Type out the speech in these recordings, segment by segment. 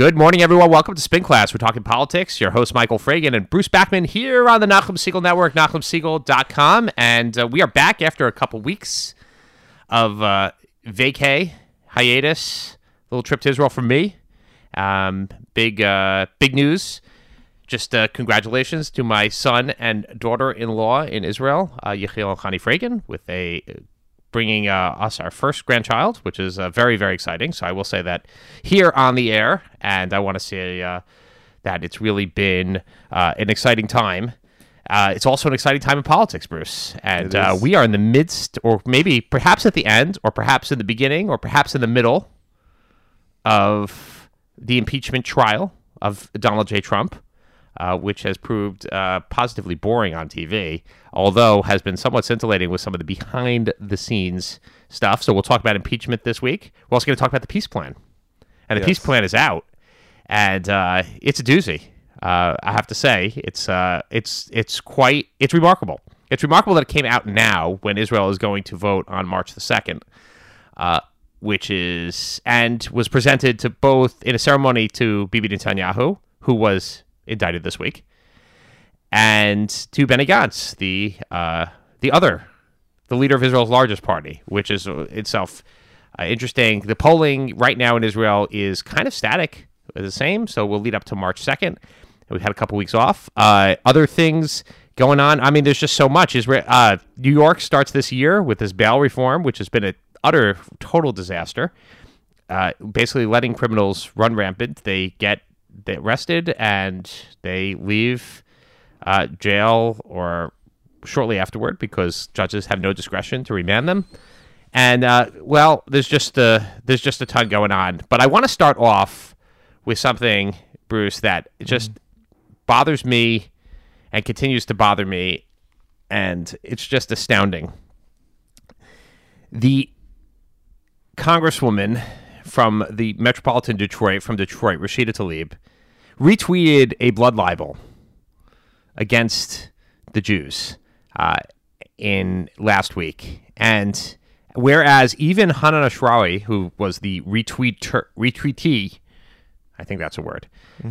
Good morning, everyone. Welcome to Spin Class. We're talking politics. Your host, Michael Fragin, and Bruce Backman here on the Nachum Segal Network, NachumSegal.com. And uh, we are back after a couple weeks of uh, vacay, hiatus, little trip to Israel from me. Um, big, uh, big news. Just uh, congratulations to my son and daughter-in-law in Israel, uh, Yechiel and Chani Fragin, with a bringing uh, us our first grandchild, which is uh, very, very exciting. So I will say that here on the air, and I want to say uh, that it's really been uh, an exciting time. Uh, it's also an exciting time in politics, Bruce. And uh, we are in the midst, or maybe perhaps at the end, or perhaps in the beginning, or perhaps in the middle of the impeachment trial of Donald J. Trump, uh, which has proved uh, positively boring on TV, although has been somewhat scintillating with some of the behind the scenes stuff. So we'll talk about impeachment this week. We're also going to talk about the peace plan. And the peace plan is out, and uh, it's a doozy. Uh, I have to say, it's uh, it's it's quite it's remarkable. It's remarkable that it came out now when Israel is going to vote on March the second uh, which is and was presented to both in a ceremony to Bibi Netanyahu, who was indicted this week, and to Benny Gantz, the uh, the other, the leader of Israel's largest party, which is itself uh, interesting. The polling right now in Israel is kind of static, the same. So we'll lead up to March second. We've had a couple weeks off. Uh, other things going on. I mean, there's just so much. Israel, uh, New York starts this year with this bail reform, which has been an utter, total disaster. Uh, basically, letting criminals run rampant. They get they arrested and they leave uh, jail or shortly afterward because judges have no discretion to remand them. And uh, well, there's just a, there's just a ton going on. But I want to start off with something, Bruce, that just bothers me and continues to bother me, and it's just astounding. The congresswoman from the metropolitan Detroit, from Detroit, Rashida Tlaib, retweeted a blood libel against the Jews uh, in last week, and whereas even Hanan Ashrawi, who was the retweet retweetee, I think that's a word,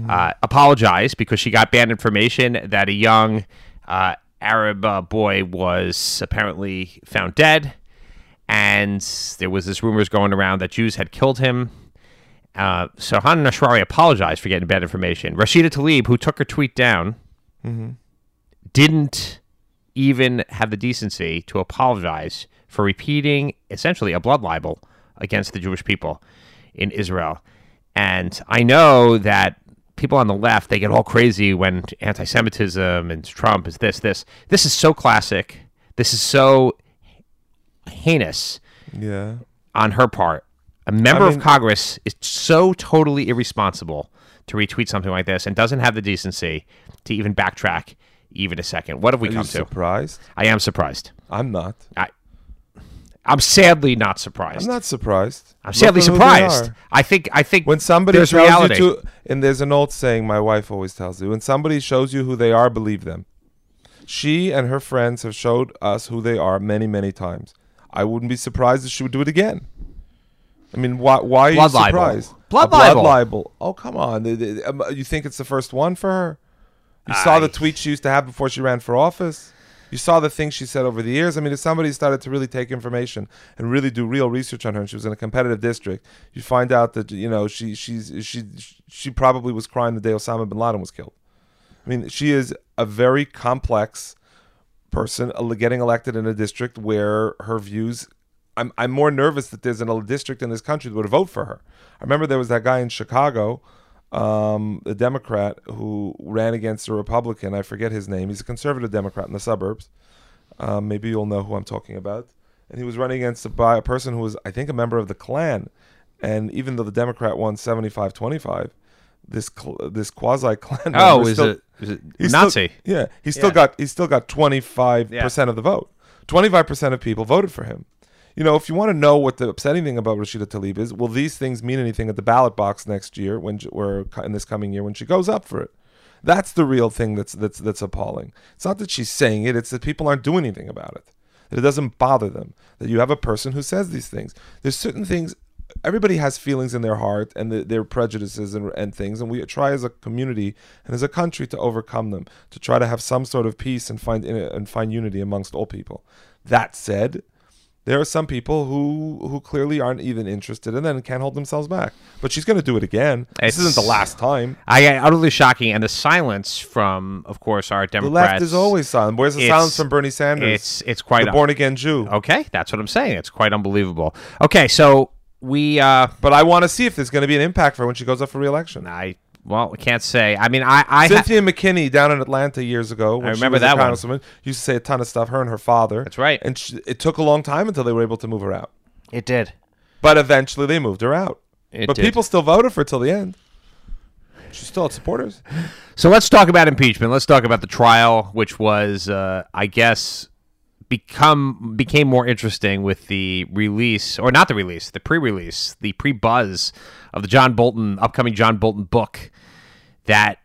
uh, apologized because she got bad information that a young uh, Arab uh, boy was apparently found dead, and there was this rumors going around that Jews had killed him. Uh, so Hanan Ashrawi apologized for getting bad information. Rashida Tlaib, who took her tweet down, didn't even have the decency to apologize for repeating essentially a blood libel against the Jewish people in Israel. And I know that people on the left they get all crazy when anti-Semitism and Trump is this this. This is so classic. This is so heinous Yeah. on her part. A member mean- of Congress is so totally irresponsible to retweet something like this and doesn't have the decency to even backtrack even a second. What have we come to? surprised? I am surprised. I'm not. I, I'm sadly not surprised. I'm not surprised. I'm sadly Look surprised. I think. I think When somebody there's tells reality. you to, and there's an old saying my wife always tells you: when somebody shows you who they are, believe them. She and her friends have showed us who they are many, many times. I wouldn't be surprised if she would do it again. I mean, why? Why are Blood you libel. surprised? Blood A blood libel. libel. Oh, come on! Um, You think it's the first one for her? You saw the tweet she used to have before she ran for office. You saw the things she said over the years. I mean, if somebody started to really take information and really do real research on her, and she was in a competitive district, you find out that you know she she's she she probably was crying the day Osama bin Laden was killed. I mean, she is a very complex person getting elected in a district where her views. I'm I'm more nervous that there's a district in this country that would vote for her. I remember there was that guy in Chicago, um, a Democrat who ran against a Republican. I forget his name. He's a conservative Democrat in the suburbs. Um, maybe you'll know who I'm talking about. And he was running against a, by a person who was, I think, a member of the Klan. And even though the Democrat won 75-25, this cl- this quasi Klan. oh, is it, is it Nazi? Still, yeah, he still Yeah. got he still got twenty five percent of the vote. Twenty five percent of people voted for him. You know, if you want to know what the upsetting thing about Rashida Tlaib is, will these things mean anything at the ballot box next year when or in this coming year when she goes up for it? That's the real thing that's that's that's appalling. It's not that she's saying it; it's that people aren't doing anything about it. That it doesn't bother them. That you have a person who says these things. There's certain things everybody has feelings in their heart and the, their prejudices and, and things, and we try as a community and as a country to overcome them, to try to have some sort of peace and find and find unity amongst all people. That said, there are some people who who clearly aren't even interested and can't hold themselves back. But she's going to do it again. It's- this isn't the last time. I utterly shocking, and the silence from, of course, our democrats The left is always silent. Where's the silence from Bernie Sanders? It's it's quite the born again Jew. okay. That's what I'm saying. It's quite unbelievable. Okay, so we uh, But I want to see if there's going to be an impact for her when she goes up for re-election. I well, we can't say. I mean, I I ha- Cynthia McKinney down in Atlanta years ago. I remember that one. used to say a ton of stuff. Her and her father. That's right. And she, it took a long time until they were able to move her out. it did. But eventually they moved her out. It but did. people still voted for her till the end. She still had supporters. So let's talk about impeachment. Let's talk about the trial, which was, uh, I guess, become became more interesting with the release, or not the release, the pre-release, the pre-buzz of the John Bolton upcoming John Bolton book that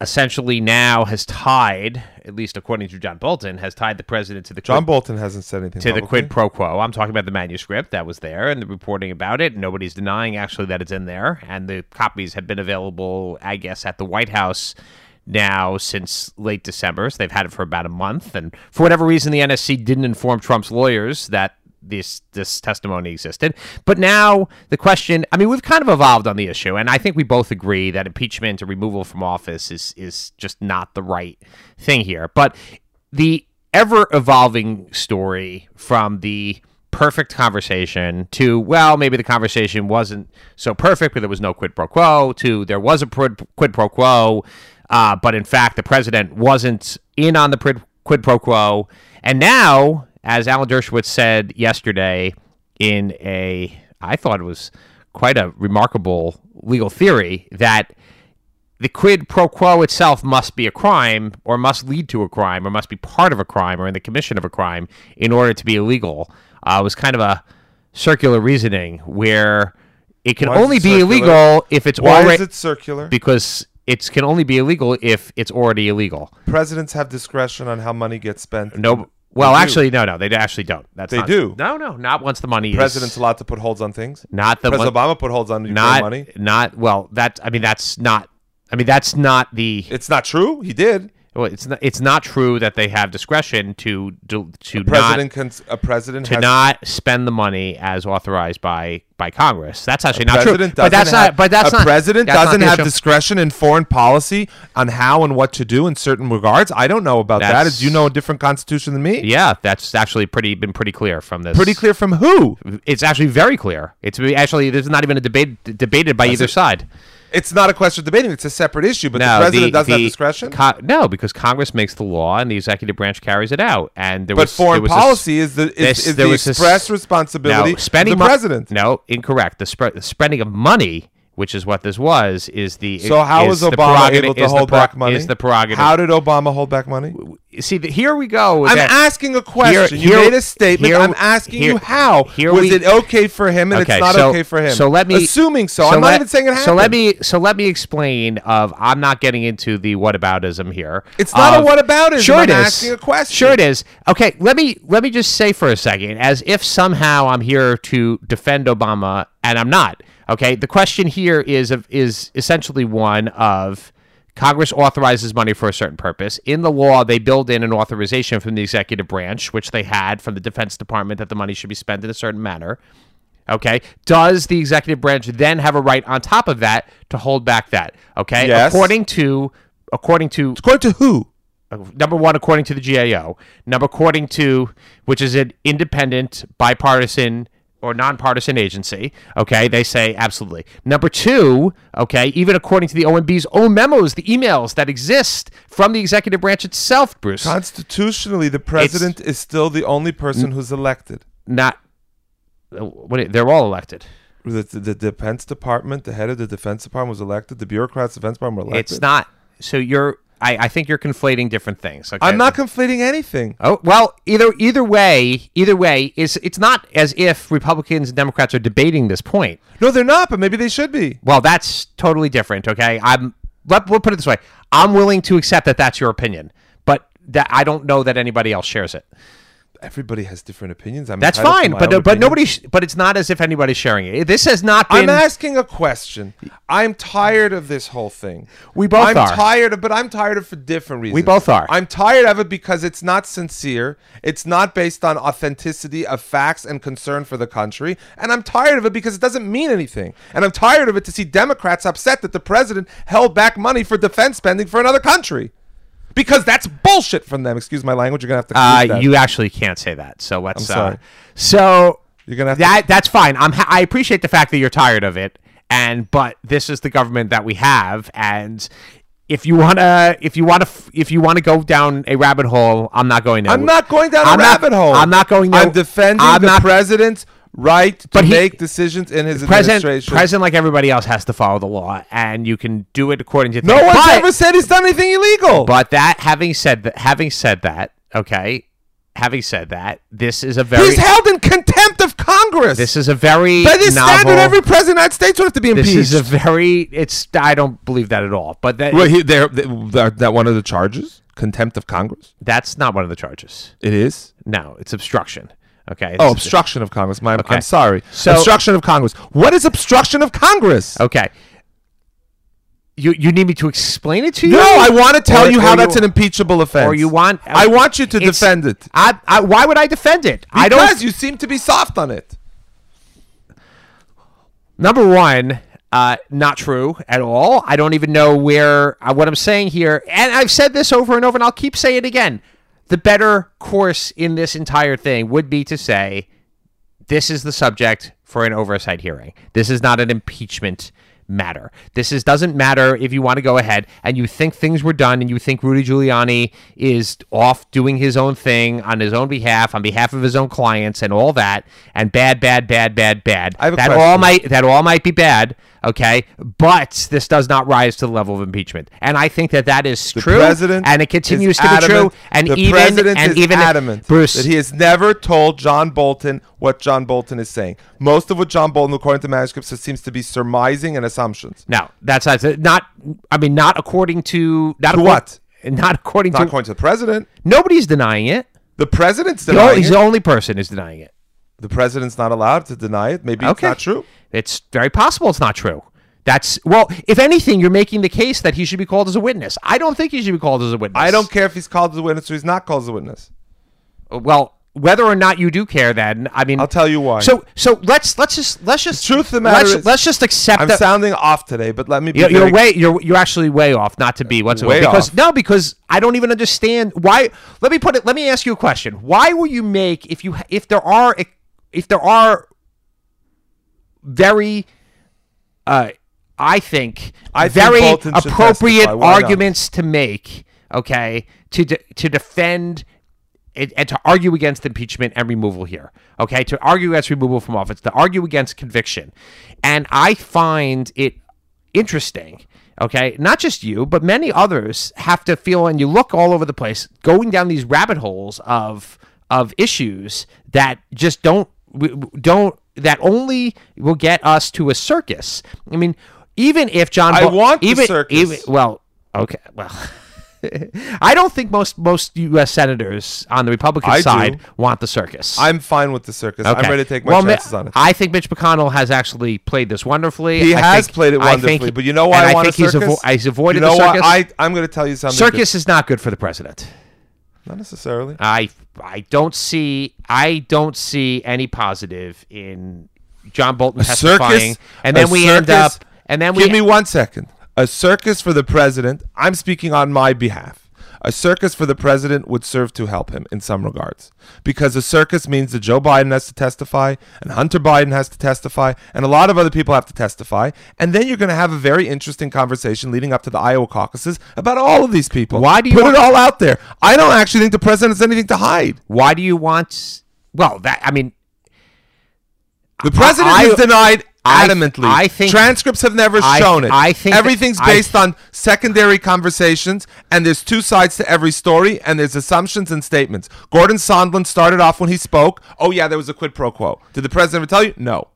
essentially now has tied, at least according to John Bolton, has tied the president to the John quid, Bolton hasn't said anything to the quid pro quo. I'm talking about the manuscript that was there and the reporting about it. Nobody's denying actually that it's in there, and the copies have been available, I guess, at the White House now since late December. So they've had it for about a month, and for whatever reason, the NSC didn't inform Trump's lawyers that this this testimony existed. But now the question, I mean, we've kind of evolved on the issue, and I think we both agree that impeachment or removal from office is is just not the right thing here. But the ever evolving story from the perfect conversation to well maybe the conversation wasn't so perfect but there was no quid pro quo to there was a quid, quid pro quo uh, but in fact the president wasn't in on the quid, quid pro quo. And now as alan dershowitz said yesterday in a i thought it was quite a remarkable legal theory that the quid pro quo itself must be a crime or must lead to a crime or must be part of a crime or in the commission of a crime in order to be illegal. Uh, was kind of a circular reasoning where it can Why only it be illegal if it's Why already is it circular? because it can only be illegal if it's already illegal. Presidents have discretion on how money gets spent. No, well, They do. actually, no, no, they actually don't. That's They not- do. No, no, not once the money President's is allowed to put holds on things. not the President one, Obama put holds on not money. not well. That I mean, that's not. I mean, that's not the. It's not true. He did. Well, it's not. It's not true that they have discretion to to, to not President can. A president to has not spend the money as authorized by by Congress. That's actually not true. But that's doesn't not. But that's a not. president that's not doesn't the have discretion in foreign policy on how and what to do in certain regards. I don't know about that. That's- Do you know a different constitution than me? Yeah, that's actually pretty been pretty clear from this. Pretty clear from who? It's actually very clear. It's actually there's not even a debate debated by either it? side. It's not a question of debating. It's a separate issue. But No, the president doesn't have discretion. co- no, because Congress makes the law and the executive branch carries it out. And there but was foreign there was policy is the is, this- is the this- express responsibility no, spending of the mo- president. No, incorrect. The, sp- the spending of money, which is what this was, is the So how is was Obama able to hold pro- back money? Is the prerogative? How did Obama hold back money? see? The, here we go. I'm that. asking a question. here- you made a statement. here- I'm asking here- you how. here was we- it okay for him and Okay, it's not so- okay for him? So let me assuming so. I'm not let- even saying it happened. So let me so let me explain. Of I'm not getting into the whataboutism here. It's not a Of- whataboutism. Sure, I'm it is. asking a question. Sure, it is. Okay, let me let me just say for a second, as if somehow I'm here to defend Obama, and I'm not. Okay, the question here is of is essentially one of. Congress authorizes money for a certain purpose. In the law, they build in an authorization from the executive branch, which they had from the Defense Department that the money should be spent in a certain manner. Okay. Does the executive branch then have a right on top of that to hold back that? Okay. Yes. According to according to According to who? number one, according to the GAO. Number according to which is an independent, bipartisan or nonpartisan agency. Okay, they say absolutely. Number two, okay, even according to the OMB's own memos, the emails that exist from the executive branch itself, Bruce, Constitutionally, the president is still the only person who's elected. not. uh, What, they're all elected. The, the, the Defense Department, the head of the Defense Department was elected. The bureaucrats, Defense Department were elected. It's not. So you're. I, I think you're conflating different things. Okay? I'm not conflating anything. Oh well, either either way, either way is it's not as if Republicans and Democrats are debating this point. No, they're not, but maybe they should be. Well, that's totally different. Okay, I'm. Let, we'll put it this way: I'm willing to accept that that's your opinion, but that I don't know that anybody else shares it. Everybody has different opinions. I'm That's fine, but own but nobody. Sh- but it's not as if anybody's sharing it. This has not been. I'm asking a question. I'm tired of this whole thing. We both I'm are. tired of, but I'm tired of for different reasons. We both are. I'm tired of it because it's not sincere. It's not based on authenticity of facts and concern for the country. And I'm tired of it because it doesn't mean anything. And I'm tired of it to see Democrats upset that the president held back money for defense spending for another country. Because that's bullshit from them. Excuse my language. You're gonna have to. Uh, that. you actually can't say that. So let's. I'm sorry. Uh, so You're gonna have to- that's fine. I'm. Ha- I appreciate the fact that you're tired of it, and but this is the government that we have, and if you wanna, if you wanna, if you wanna go down a rabbit hole, I'm not going there. I'm not going down a I'm not- rabbit hole. I'm not going there. I'm defending I'm the not- president's right to But he- make decisions in his President, administration. president, like everybody else, has to follow the law, and you can do it according to. no things. one's But- ever said he's done anything illegal. But that, having said that, having said that, okay, having said that, this is a very. he's held in contempt of Congress. This is a very By this novel, standard, every president of the United States would have to be impeached. This is a very. It's. I don't believe that at all. But that, well, he, they're, they're, that one of the charges? Contempt of Congress? that's not one of the charges. It is. No, it's obstruction. Okay. Oh, obstruction of Congress. My, Okay. I'm sorry. So- obstruction of Congress. What is obstruction of Congress? Okay. You you need me to explain it to you? No, I want to tell Or- you or how that's an impeachable offense. Or you want? I want you to defend it. I, I, why would I defend it? I Because don't. you seem to be soft on it. number one, uh, not true at all. I don't even know where uh, what I'm saying here, and I've said this over and over, and I'll keep saying it again. The better course in this entire thing would be to say this is the subject for an oversight hearing. This is not an impeachment matter. This is doesn't matter if you want to go ahead and you think things were done and you think Rudy Giuliani is off doing his own thing on his own behalf, on behalf of his own clients and all that, and bad, bad, bad, bad, bad. I have a that question. all might that all might be bad, okay? But this does not rise to the level of impeachment, and I think that that is The true, president and it continues to be true. And the even and even adamant Bruce, that he has never told John Bolton what John Bolton is saying. Most of what John Bolton, according to manuscripts, seems to be surmising and assumptions. Now, that's not. Not. I mean, not according to not To accor- what? Not according Not to. according to the president. nobody's denying it. The president's denying he's it. the only person who's denying it. The president's not allowed to deny it. Maybe Okay. it's not true. It's very possible it's not true. That's well. If anything, you're making the case that he should be called as a witness. I don't think he should be called as a witness. I don't care if he's called as a witness or he's not called as a witness. Well, whether or not you do care, then I mean, I'll tell you why. So, so let's let's just let's just truth of the matter let's, is- let's just accept I'm that. sounding off today, but let me be You're, you're way you're you're actually way off. Not to be whatsoever. Way because off. no, because I don't even understand why. Let me put it. Let me ask you a question. Why will you make if you if there are if there are very, uh, I think I very should appropriate. Not? arguments to make. Okay, to de- to defend and, and to argue against impeachment and removal here. Okay, to argue against removal from office, to argue against conviction, and I find it interesting. Okay, not just you, but many others have to feel, and you look all over the place, going down these rabbit holes of of issues that just don't don't that only will get us to a circus. I mean, even if John, I Bol- want the even, circus. even well, okay, well. I don't think most most U.S. senators on the Republican I do. side want the circus. I'm fine with the circus. I'm ready to take my Well, chances on it. I think Mitch McConnell has actually played this wonderfully. He I has think- played it I think- wonderfully, but you know why and I want think a circus? He's, avo- he's avoided you know the what? circus. I I'm going to tell you something. circus is not good for the president. Not necessarily. I I don't see I don't see any positive in John Bolton testifying, circus, and then a we end up, and then we Give me one second. A circus for the president. I'm speaking on my behalf. A circus for the president would serve to help him in some regards. Because a circus means that Joe Biden has to testify, and Hunter Biden has to testify, and a lot of other people have to testify. And then you're going to have a very interesting conversation leading up to the Iowa caucuses about all of these people. Why do you put want- it all out there? I don't actually think the president has anything to hide. why do you want? Well, that I mean, The president I- is denied adamantly. I think- transcripts have never I- shown it. I think that- everything's I- based on secondary conversations, and there's two sides to every story, and there's assumptions and statements. Gordon Sondland started off when he spoke. Oh yeah, there was a quid pro quo. Did the president ever tell you? No.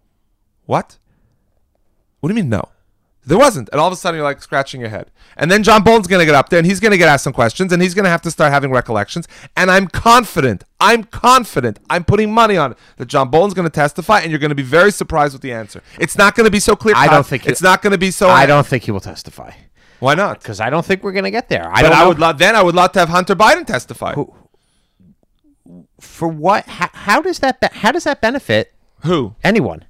What? What do you mean no? There wasn't. And all of a sudden, you're like scratching your head. And then John Bolton's going to get up there and he's going to get asked some questions and he's going to have to start having recollections. And I'm confident, I'm confident, I'm putting money on it that John Bolton's going to testify and you're going to be very surprised with the answer. It's not going to be so clear. I don't think it's it- not going to be so. I don't think he will testify Why not? because I don't think we're going to get there. I But I would love. Then I would love to have Hunter Biden testify. for what. How, how does that? Be, how does that benefit Who? anyone?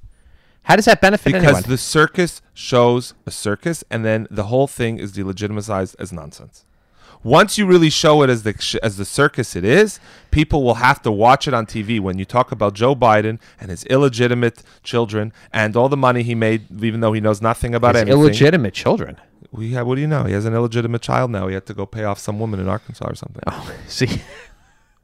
How does that benefit Because anyone? the circus shows a circus, and then the whole thing is delegitimized as nonsense. Once you really show it as the sh- as the circus it is, people will have to watch it on TV. When you talk about Joe Biden and his illegitimate children and all the money he made, even though he knows nothing about His anything. illegitimate children. We have, what do you know? He has an illegitimate child now. He had to go pay off some woman in Arkansas or something. Oh, see,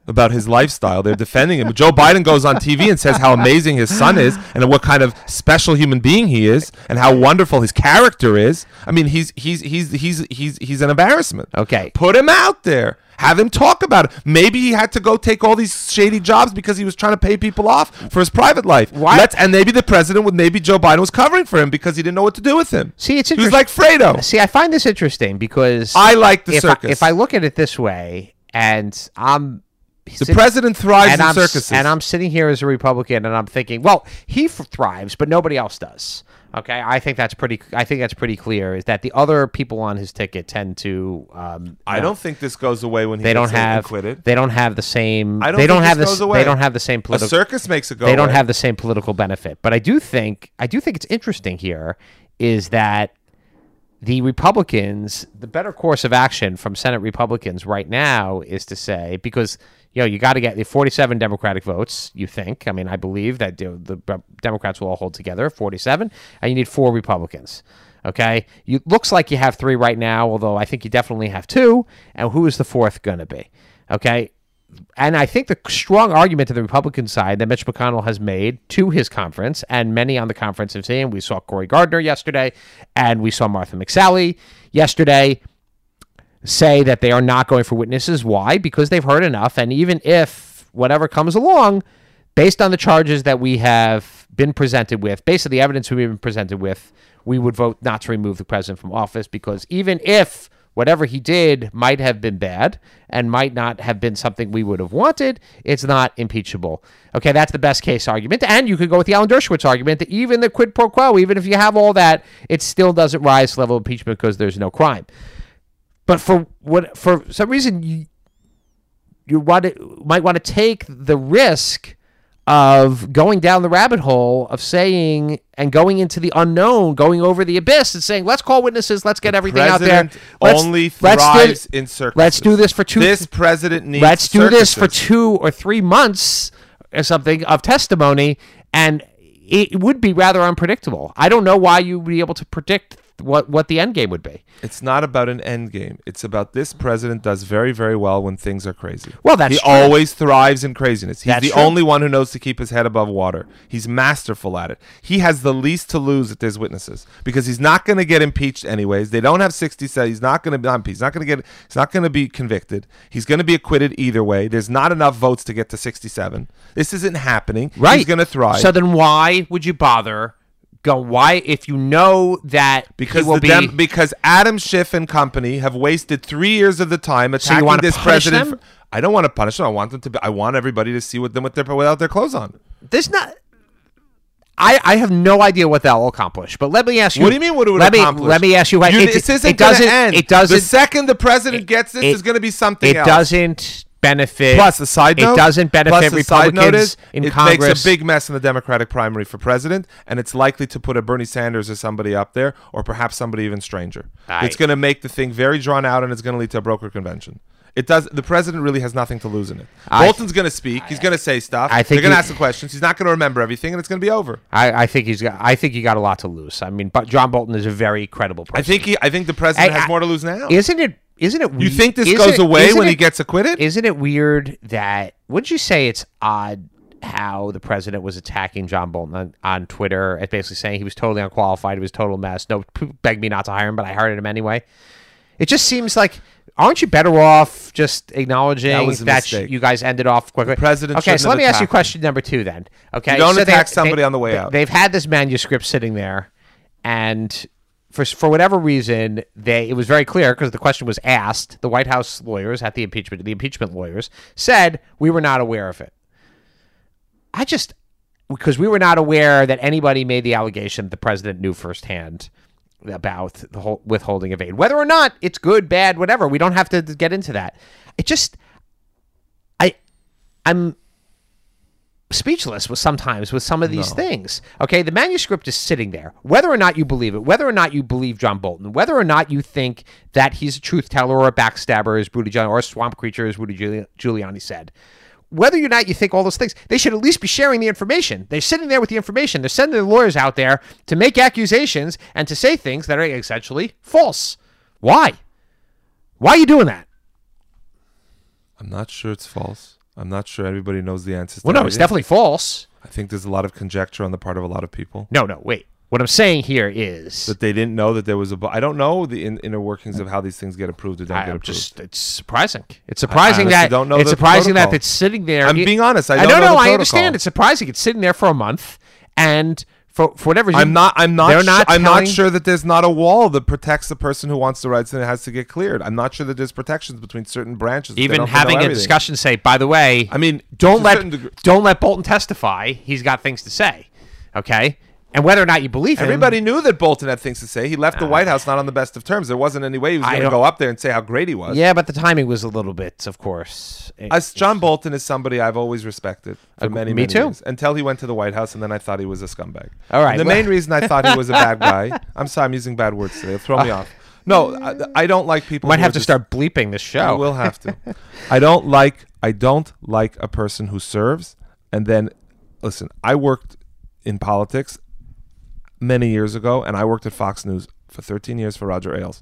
about his lifestyle. They're defending him. Joe Biden goes on TV and says how amazing his son is and what kind of special human being he is and how wonderful his character is. I mean, he's he's he's he's he's he's an embarrassment. Okay. Put him out there. Have him talk about it. Maybe he had to go take all these shady jobs because he was trying to pay people off for his private life. Why- Let's, and maybe the president would, maybe Joe Biden was covering for him because he didn't know what to do with him. See, it's he was like Fredo. see, I find this interesting because I like the if circus. I, if I look at it this way, and I'm the president thrives and in I'm, circuses. and I'm sitting here as a Republican, and I'm thinking, well, he f- thrives, but nobody else does. Okay, I think that's pretty. I think that's pretty clear. Is that the other people on his ticket tend to? Um, I don't think this goes away when he They don't have. acquitted. They don't have the same. I don't they don't think have this away. They don't have the same political. Circus makes it go. they don't have the same political benefit. But I do think I do think it's interesting here is that the Republicans, the better course of action from Senate Republicans right now is to say because you know you got to get the 47 Democratic votes. You think? I mean, I believe that the, Democrats will all hold together 47, and you need four Republicans. Okay, you looks like you have three right now, although I think you definitely have two. And who is the fourth going to be? Okay, and I think the strong argument to the Republican side that Mitch McConnell has made to his conference, and many on the conference have seen, we saw Cory Gardner yesterday, and we saw Martha McSally yesterday say that they are not going for witnesses. Why? Because they've heard enough, and even if whatever comes along, based on the charges that we have been presented with, based on the evidence we've been presented with, we would vote not to remove the president from office because even if whatever he did might have been bad and might not have been something we would have wanted, it's not impeachable. Okay, that's the best case argument. And you could go with the Alan Dershowitz argument that even the quid pro quo, even if you have all that, it still doesn't rise to level of impeachment because there's no crime. But for what for some reason you you want to, might want to take the risk of going down the rabbit hole of saying and going into the unknown, going over the abyss, and saying, "Let's call witnesses, let's get everything out there." Let's, only let's do- thrives in circuses. let's do this for two. This president needs. let's do this for two or three months or something of testimony, and it would be rather unpredictable. I don't know why you would be able to predict what what the end game would be. It's not about an end game. It's about this president does very, very well when things are crazy. Well, that's he true. always thrives in craziness. He's That's the true. only one who knows to keep his head above water. He's masterful at it. He has the least to lose if there's witnesses because he's not going to get impeached anyways. They don't have 60 said he's not going to be impeached. He's not going to get he's not going to be convicted. He's going to be acquitted either way. There's not enough votes to get to 67. This isn't happening. Right. He's going to thrive. So then, why would you bother? Go why if you know that because the be Dem- because Adam Schiff and company have wasted three years of the time attacking wanna this president. them? I don't want to punish them. I want them to. Be, I want everybody to see with them with their without their clothes on. there's not. I, I have no idea what that will accomplish, but let me ask you. What do you mean? What it would let accomplish? Me, let me ask you. What, You- it, this isn't it doesn't. end. It doesn't. The second the president gets this, it- is going to be something it else. doesn't benefit. Plus, the side note. it doesn't benefit plus the side Republicans is, in it Congress. makes a big mess in the Democratic primary for president, and it's likely to put a Bernie Sanders or somebody up there, or perhaps somebody even stranger. Aye. It's going to make the thing very drawn out, and it's going to lead to a broker convention. It does. The president really has nothing to lose in it. I- Bolton's going to speak. He's going to say stuff. I think they're going to ask the questions. He's not going to remember everything, and it's going to be over. I, I think he's got. I think he got a lot to lose. I mean, but John Bolton is a very credible person. I think he. I think the president I- has I- more to lose now. Isn't it? Isn't it? you think this isn't goes it- away when he gets acquitted? Isn't it weird that? Would you say it's odd how the president was attacking John Bolton on, on Twitter and basically saying he was totally unqualified, he was a total mess. No, begged me not to hire him, but I hired him anyway. It just seems like. Aren't you better off just acknowledging That that, you guys ended off quickly? president Okay, so let me ask you question number two then. Okay, You don't so attack somebody on the way they- out. They've had this manuscript sitting there, and for for whatever reason, they it was very clear because the question was asked. The White House lawyers at the impeachment, the impeachment lawyers said we were not aware of it. I just because we were not aware that anybody made the allegation that the president knew firsthand about the whole withholding of aid. Whether or not it's good, bad, whatever, we don't have to get into that. It just I I'm speechless with sometimes with some of these things. Okay, the manuscript is sitting there. Whether or not you believe it, whether or not you believe John Bolton, whether or not you think that he's a truth teller or a backstabber, as Rudy Giuliani, or a swamp creature, as Rudy Giuli- Giuliani said. Whether or not you think all those things, they should at least be sharing the information. They're sitting there with the information. They're sending their lawyers out there to make accusations and to say things that are essentially false. Why? Why are you doing that? I'm not sure it's false. I'm not sure everybody knows the answers. to Well, no, it's definitely false. I think there's a lot of conjecture on the part of a lot of people No, no, wait. What I'm saying here is that they didn't know that there was a. bu- I don't know the in, inner workings of how these things get approved or don't get I'm approved. just it's surprising. It's surprising that don't know it's surprising that it's sitting there. I'm being honest. I I don't no, know I protocol. understand. It's surprising. It's sitting there for a month, and for for whatever reason, I'm not. I'm not. They're su- not I'm not sure that there's not a wall that protects the person who wants to write something that has to get cleared. I'm not sure that there's protections between certain branches. Even having a discussion, say, by the way, I mean, don't let don't let Bolton testify. He's got things to say. Okay, and whether or not you believe him, Everybody knew that Bolton had things to say. He left the White House not on the best of terms. There wasn't any way he was I going to don't- go up there and say how great he was. Yeah, but the timing was a little bit, of course. As John Bolton is somebody I've always respected for many, me many too. years until he went to the White House, and then I thought he was a scumbag. All right, And the well- main reason I thought he was a bad guy. I'm sorry, I'm using bad words today. It'll throw me off. No, I, I don't like people. might who have are to just- start bleeping this show. I will have to. I don't like. I don't like a person who serves and then listen. I worked in politics many years ago, and I worked at Fox News for 13 years for Roger Ailes.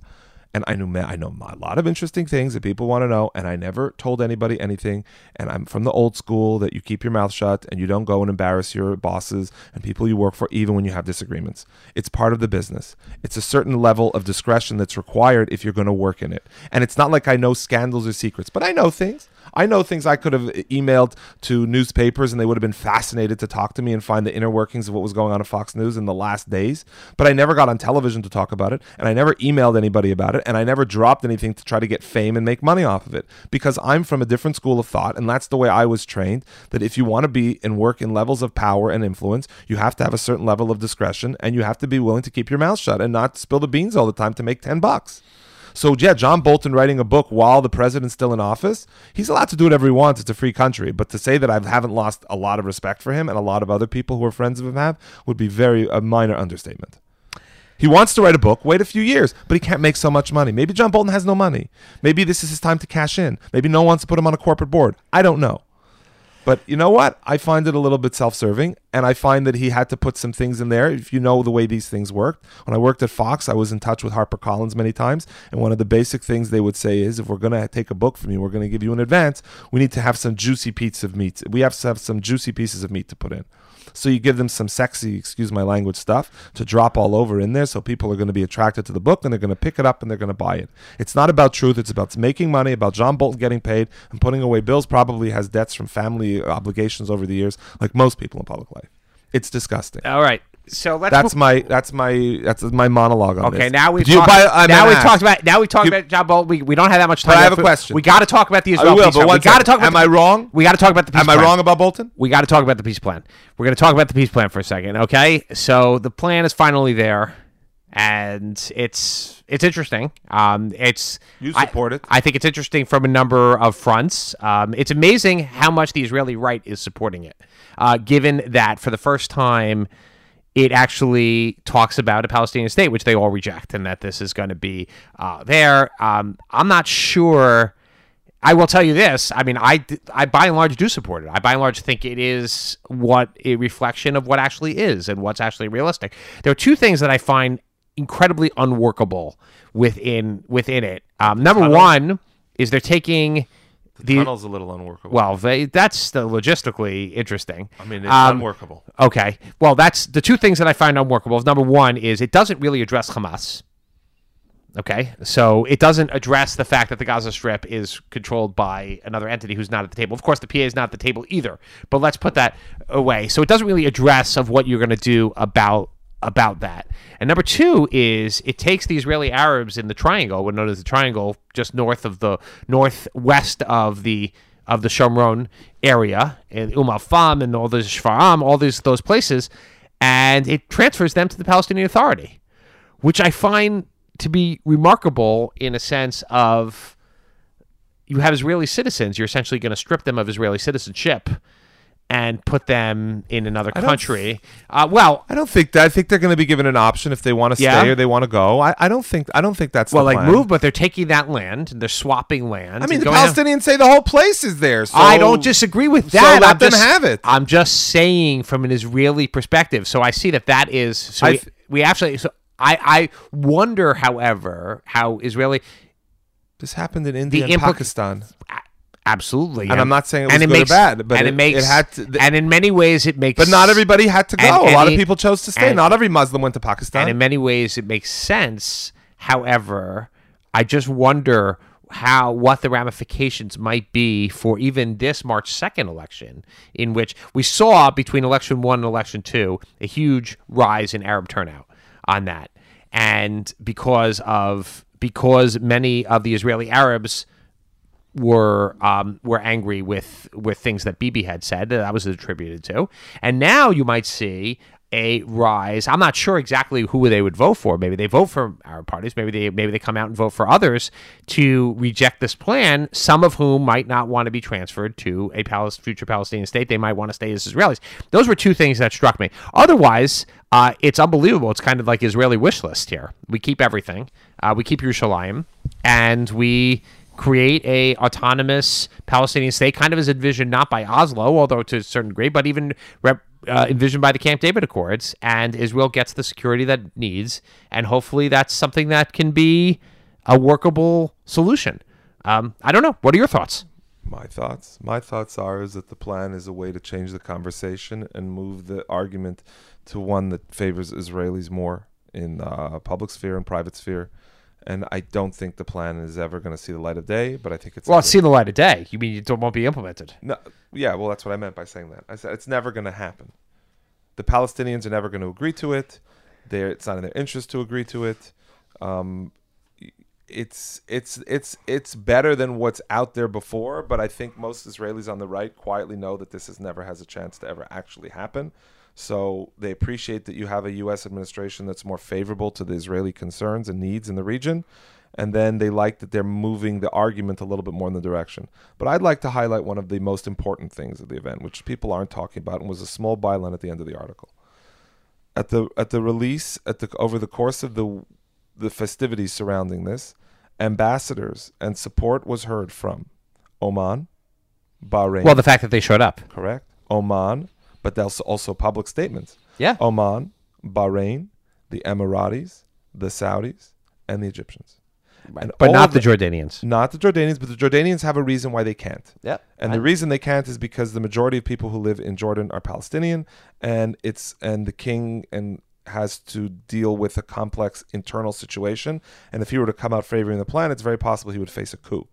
And I knew I know a lot of interesting things that people want to know, and I never told anybody anything. And I'm from the old school that you keep your mouth shut and you don't go and embarrass your bosses and people you work for, even when you have disagreements. It's part of the business. It's a certain level of discretion that's required if you're going to work in it. And it's not like I know scandals or secrets, but I know things. I know things I could have emailed to newspapers and they would have been fascinated to talk to me and find the inner workings of what was going on at Fox News in the last days. But I never got on television to talk about it and I never emailed anybody about it and I never dropped anything to try to get fame and make money off of it because I'm from a different school of thought and that's the way I was trained that if you want to be and work in levels of power and influence, you have to have a certain level of discretion and you have to be willing to keep your mouth shut and not spill the beans all the time to make 10 bucks. So yeah, John Bolton writing a book while the president's still in office, he's allowed to do whatever he wants. It's a free country. But to say that I haven't lost a lot of respect for him and a lot of other people who are friends of him have would be very a minor understatement. He wants to write a book, wait a few years, but he can't make so much money. Maybe John Bolton has no money. Maybe this is his time to cash in. Maybe no one wants to put him on a corporate board. I don't know. But you know what? I find it a little bit self serving, and I find that he had to put some things in there. If you know the way these things worked, when I worked at Fox, I was in touch with HarperCollins many times, and one of the basic things they would say is if we're going to take a book from you, we're going to give you in advance, we need to have some juicy pieces of meat. We have to have some juicy pieces of meat to put in. So you give them some sexy, excuse my language, stuff to drop all over in there so people are going to be attracted to the book and they're going to pick it up and they're going to buy it. It's not about truth, it's about making money, about John Bolton getting paid and putting away bills. Probably has debts from family obligations over the years, like most people in public life. It's disgusting. All right, so let's That's move- my that's my that's my monologue on Okay, this. now we've talked, buy- now we've talked about now we've talked about John Bolton. We, we don't have that much time. I have a question. We got to talk about the Israel I will, peace but plan. We got to talk about. Am the- I wrong? We got to talk about the peace Am I plan. wrong about Bolton? We got to talk about the peace plan. We're going to talk about the peace plan for a second, okay? So the plan is finally there, and it's it's interesting. Um, it's You I- support it. I think it's interesting from a number of fronts. Um, it's amazing how much the Israeli right is supporting it, uh, given that for the first time, it actually talks about a Palestinian state, which they all reject, and that this is going to be uh, there. Um, I'm not sure. I will tell you this. I mean, I, I by and large do support it. I by and large think it is what a reflection of what actually is and what's actually realistic. There are two things that I find incredibly unworkable within within it. Um, number one is they're taking the Tunnel's a little unworkable. well, they, that's the logistically interesting. I mean, it's Um, unworkable. Okay. Well, that's the two things that I find unworkable. Number one is it doesn't really address Hamas. Okay. So it doesn't address the fact that the Gaza Strip is controlled by another entity who's not at the table. Of course, the PA is not at the table either, but let's put that away. So it doesn't really address of what you're going to do about about that. And number two is it takes the Israeli Arabs in the triangle, what known as the triangle, just north of the northwest of the of the Shomron area, and Umm al-Fahm and all the Shfaram, all these those places, and it transfers them to the Palestinian Authority, which I find to be remarkable in a sense of you have Israeli citizens, you're essentially going to strip them of Israeli citizenship and put them in another country. Uh, well, I don't think that. I think they're going to be given an option if they want to Yeah. stay or they want to go. I, I don't think. I don't think that's well, the like plan. move, but they're taking that land. and They're swapping land. I mean, the going out- Palestinians say the whole place is there. So I don't disagree with that. so let I'm them just, have it. I'm just saying from an Israeli perspective. So I see that that is. So we, we actually. So I I wonder, however, how Israeli. This happened in India and implica- Pakistan. Absolutely, And I'm not saying it was and good or bad, but and it, it- makes it had to- and in many ways it makes But not everybody had to go. And- a lot the- of people chose to stay. and- not every Muslim went to Pakistan. And in many ways, it makes sense. However, I just wonder how what the ramifications might be for even this March 2nd election, in which we saw between election one and election two a huge rise in Arab turnout on that, and because of because many of the Israeli Arabs were um, were angry with with things that Bibi had said that that was attributed to, and now you might see a rise. I'm not sure exactly who they would vote for. Maybe they vote for our parties. Maybe they maybe they come out and vote for others to reject this plan. Some of whom might not want to be transferred to a future Palestinian state. They might want to stay as Israelis. Those were two things that struck me. Otherwise, uh, it's unbelievable. It's kind of like Israeli wish list here. We keep everything. Uh, we keep Yerushalayim, and we create a autonomous Palestinian state, kind of as envisioned not by Oslo, although to a certain degree, but even rep, uh, envisioned by the Camp David Accords. And Israel gets the security that it needs, and hopefully that's something that can be a workable solution. Um, I don't know. What are your thoughts? My thoughts. My thoughts are is that the plan is a way to change the conversation and move the argument to one that favors Israelis more in uh, public sphere and private sphere. And I don't think the plan is ever going to see the light of day. But I think it's Well, it's seen the light of day. You mean it won't be implemented? No, yeah, well, that's what I meant by saying that. I said it's never going to happen. The Palestinians are never going to agree to it. They're, it's not in their interest to agree to it. Um, it's it's it's it's better than what's out there before, but I think most Israelis on the right quietly know that this has never has a chance to ever actually happen. So they appreciate that you have a U.S. administration that's more favorable to the Israeli concerns and needs in the region, and then they like that they're moving the argument a little bit more in the direction. But I'd like to highlight one of the most important things of the event, which people aren't talking about, and was a small byline at the end of the article. At the at the release at the over the course of the the festivities surrounding this, ambassadors and support was heard from Oman, Bahrain, Well, the fact that they showed up. correct, Oman, but there's also public statements. Yeah. Oman, Bahrain, the Emiratis, the Saudis, and the Egyptians. And But not the the- Jordanians. Not the Jordanians, but the Jordanians have a reason why they can't. Yeah. And the reason they can't is because the majority of people who live in Jordan are Palestinian, and it's and the king and has to deal with a complex internal situation. And if he were to come out favoring the plan, it's very possible he would face a coup,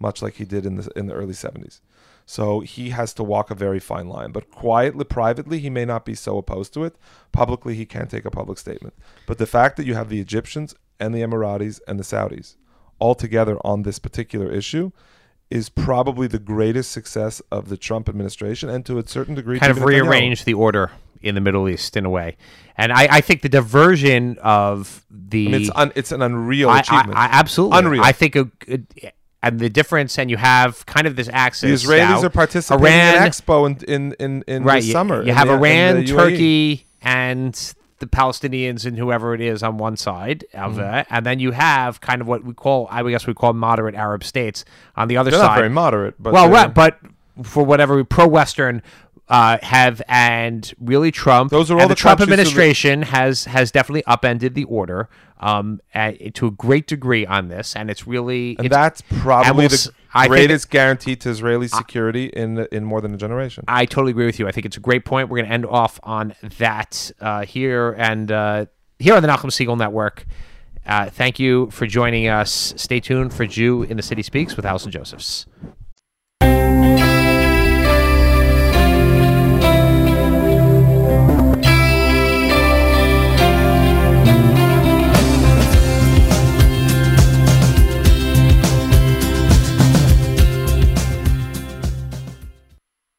much like he did in the in the early seventies. So he has to walk a very fine line. But quietly, privately, he may not be so opposed to it. Publicly, he can't take a public statement. But the fact that you have the Egyptians and the Emiratis and the Saudis all together on this particular issue is probably the greatest success of the Trump administration, and to a certain degree, kind of rearrange the order in the Middle East in a way. And I, I think the diversion of the I mean, it's un, it's an unreal I, achievement. I absolutely Unreal. I think a, a- and the difference, and you have kind of this axis. the. Israelis now. are participating Iran, in Expo in in in, in right? the you- summer. You have the- Iran. Turkey, and the Palestinians and whoever it is on one side of mm. it, and then you have kind of what we call, I guess we call moderate Arab states on the other They're side. not very moderate, but well, right, but for whatever pro-Western uh, have and really Trump. Those are all the the Trump administration has has definitely upended the order um, at, to a great degree on this, and it's really and it's- that's probably we'll the I greatest guarantee to Israeli security in in more than a generation. I totally agree with you. I think it's a great point. We're going to end off on that uh, here and uh, here on the Nachum Segal Network. Uh, thank you for joining us. Stay tuned for Jew in the City Speaks with Allison Josephs.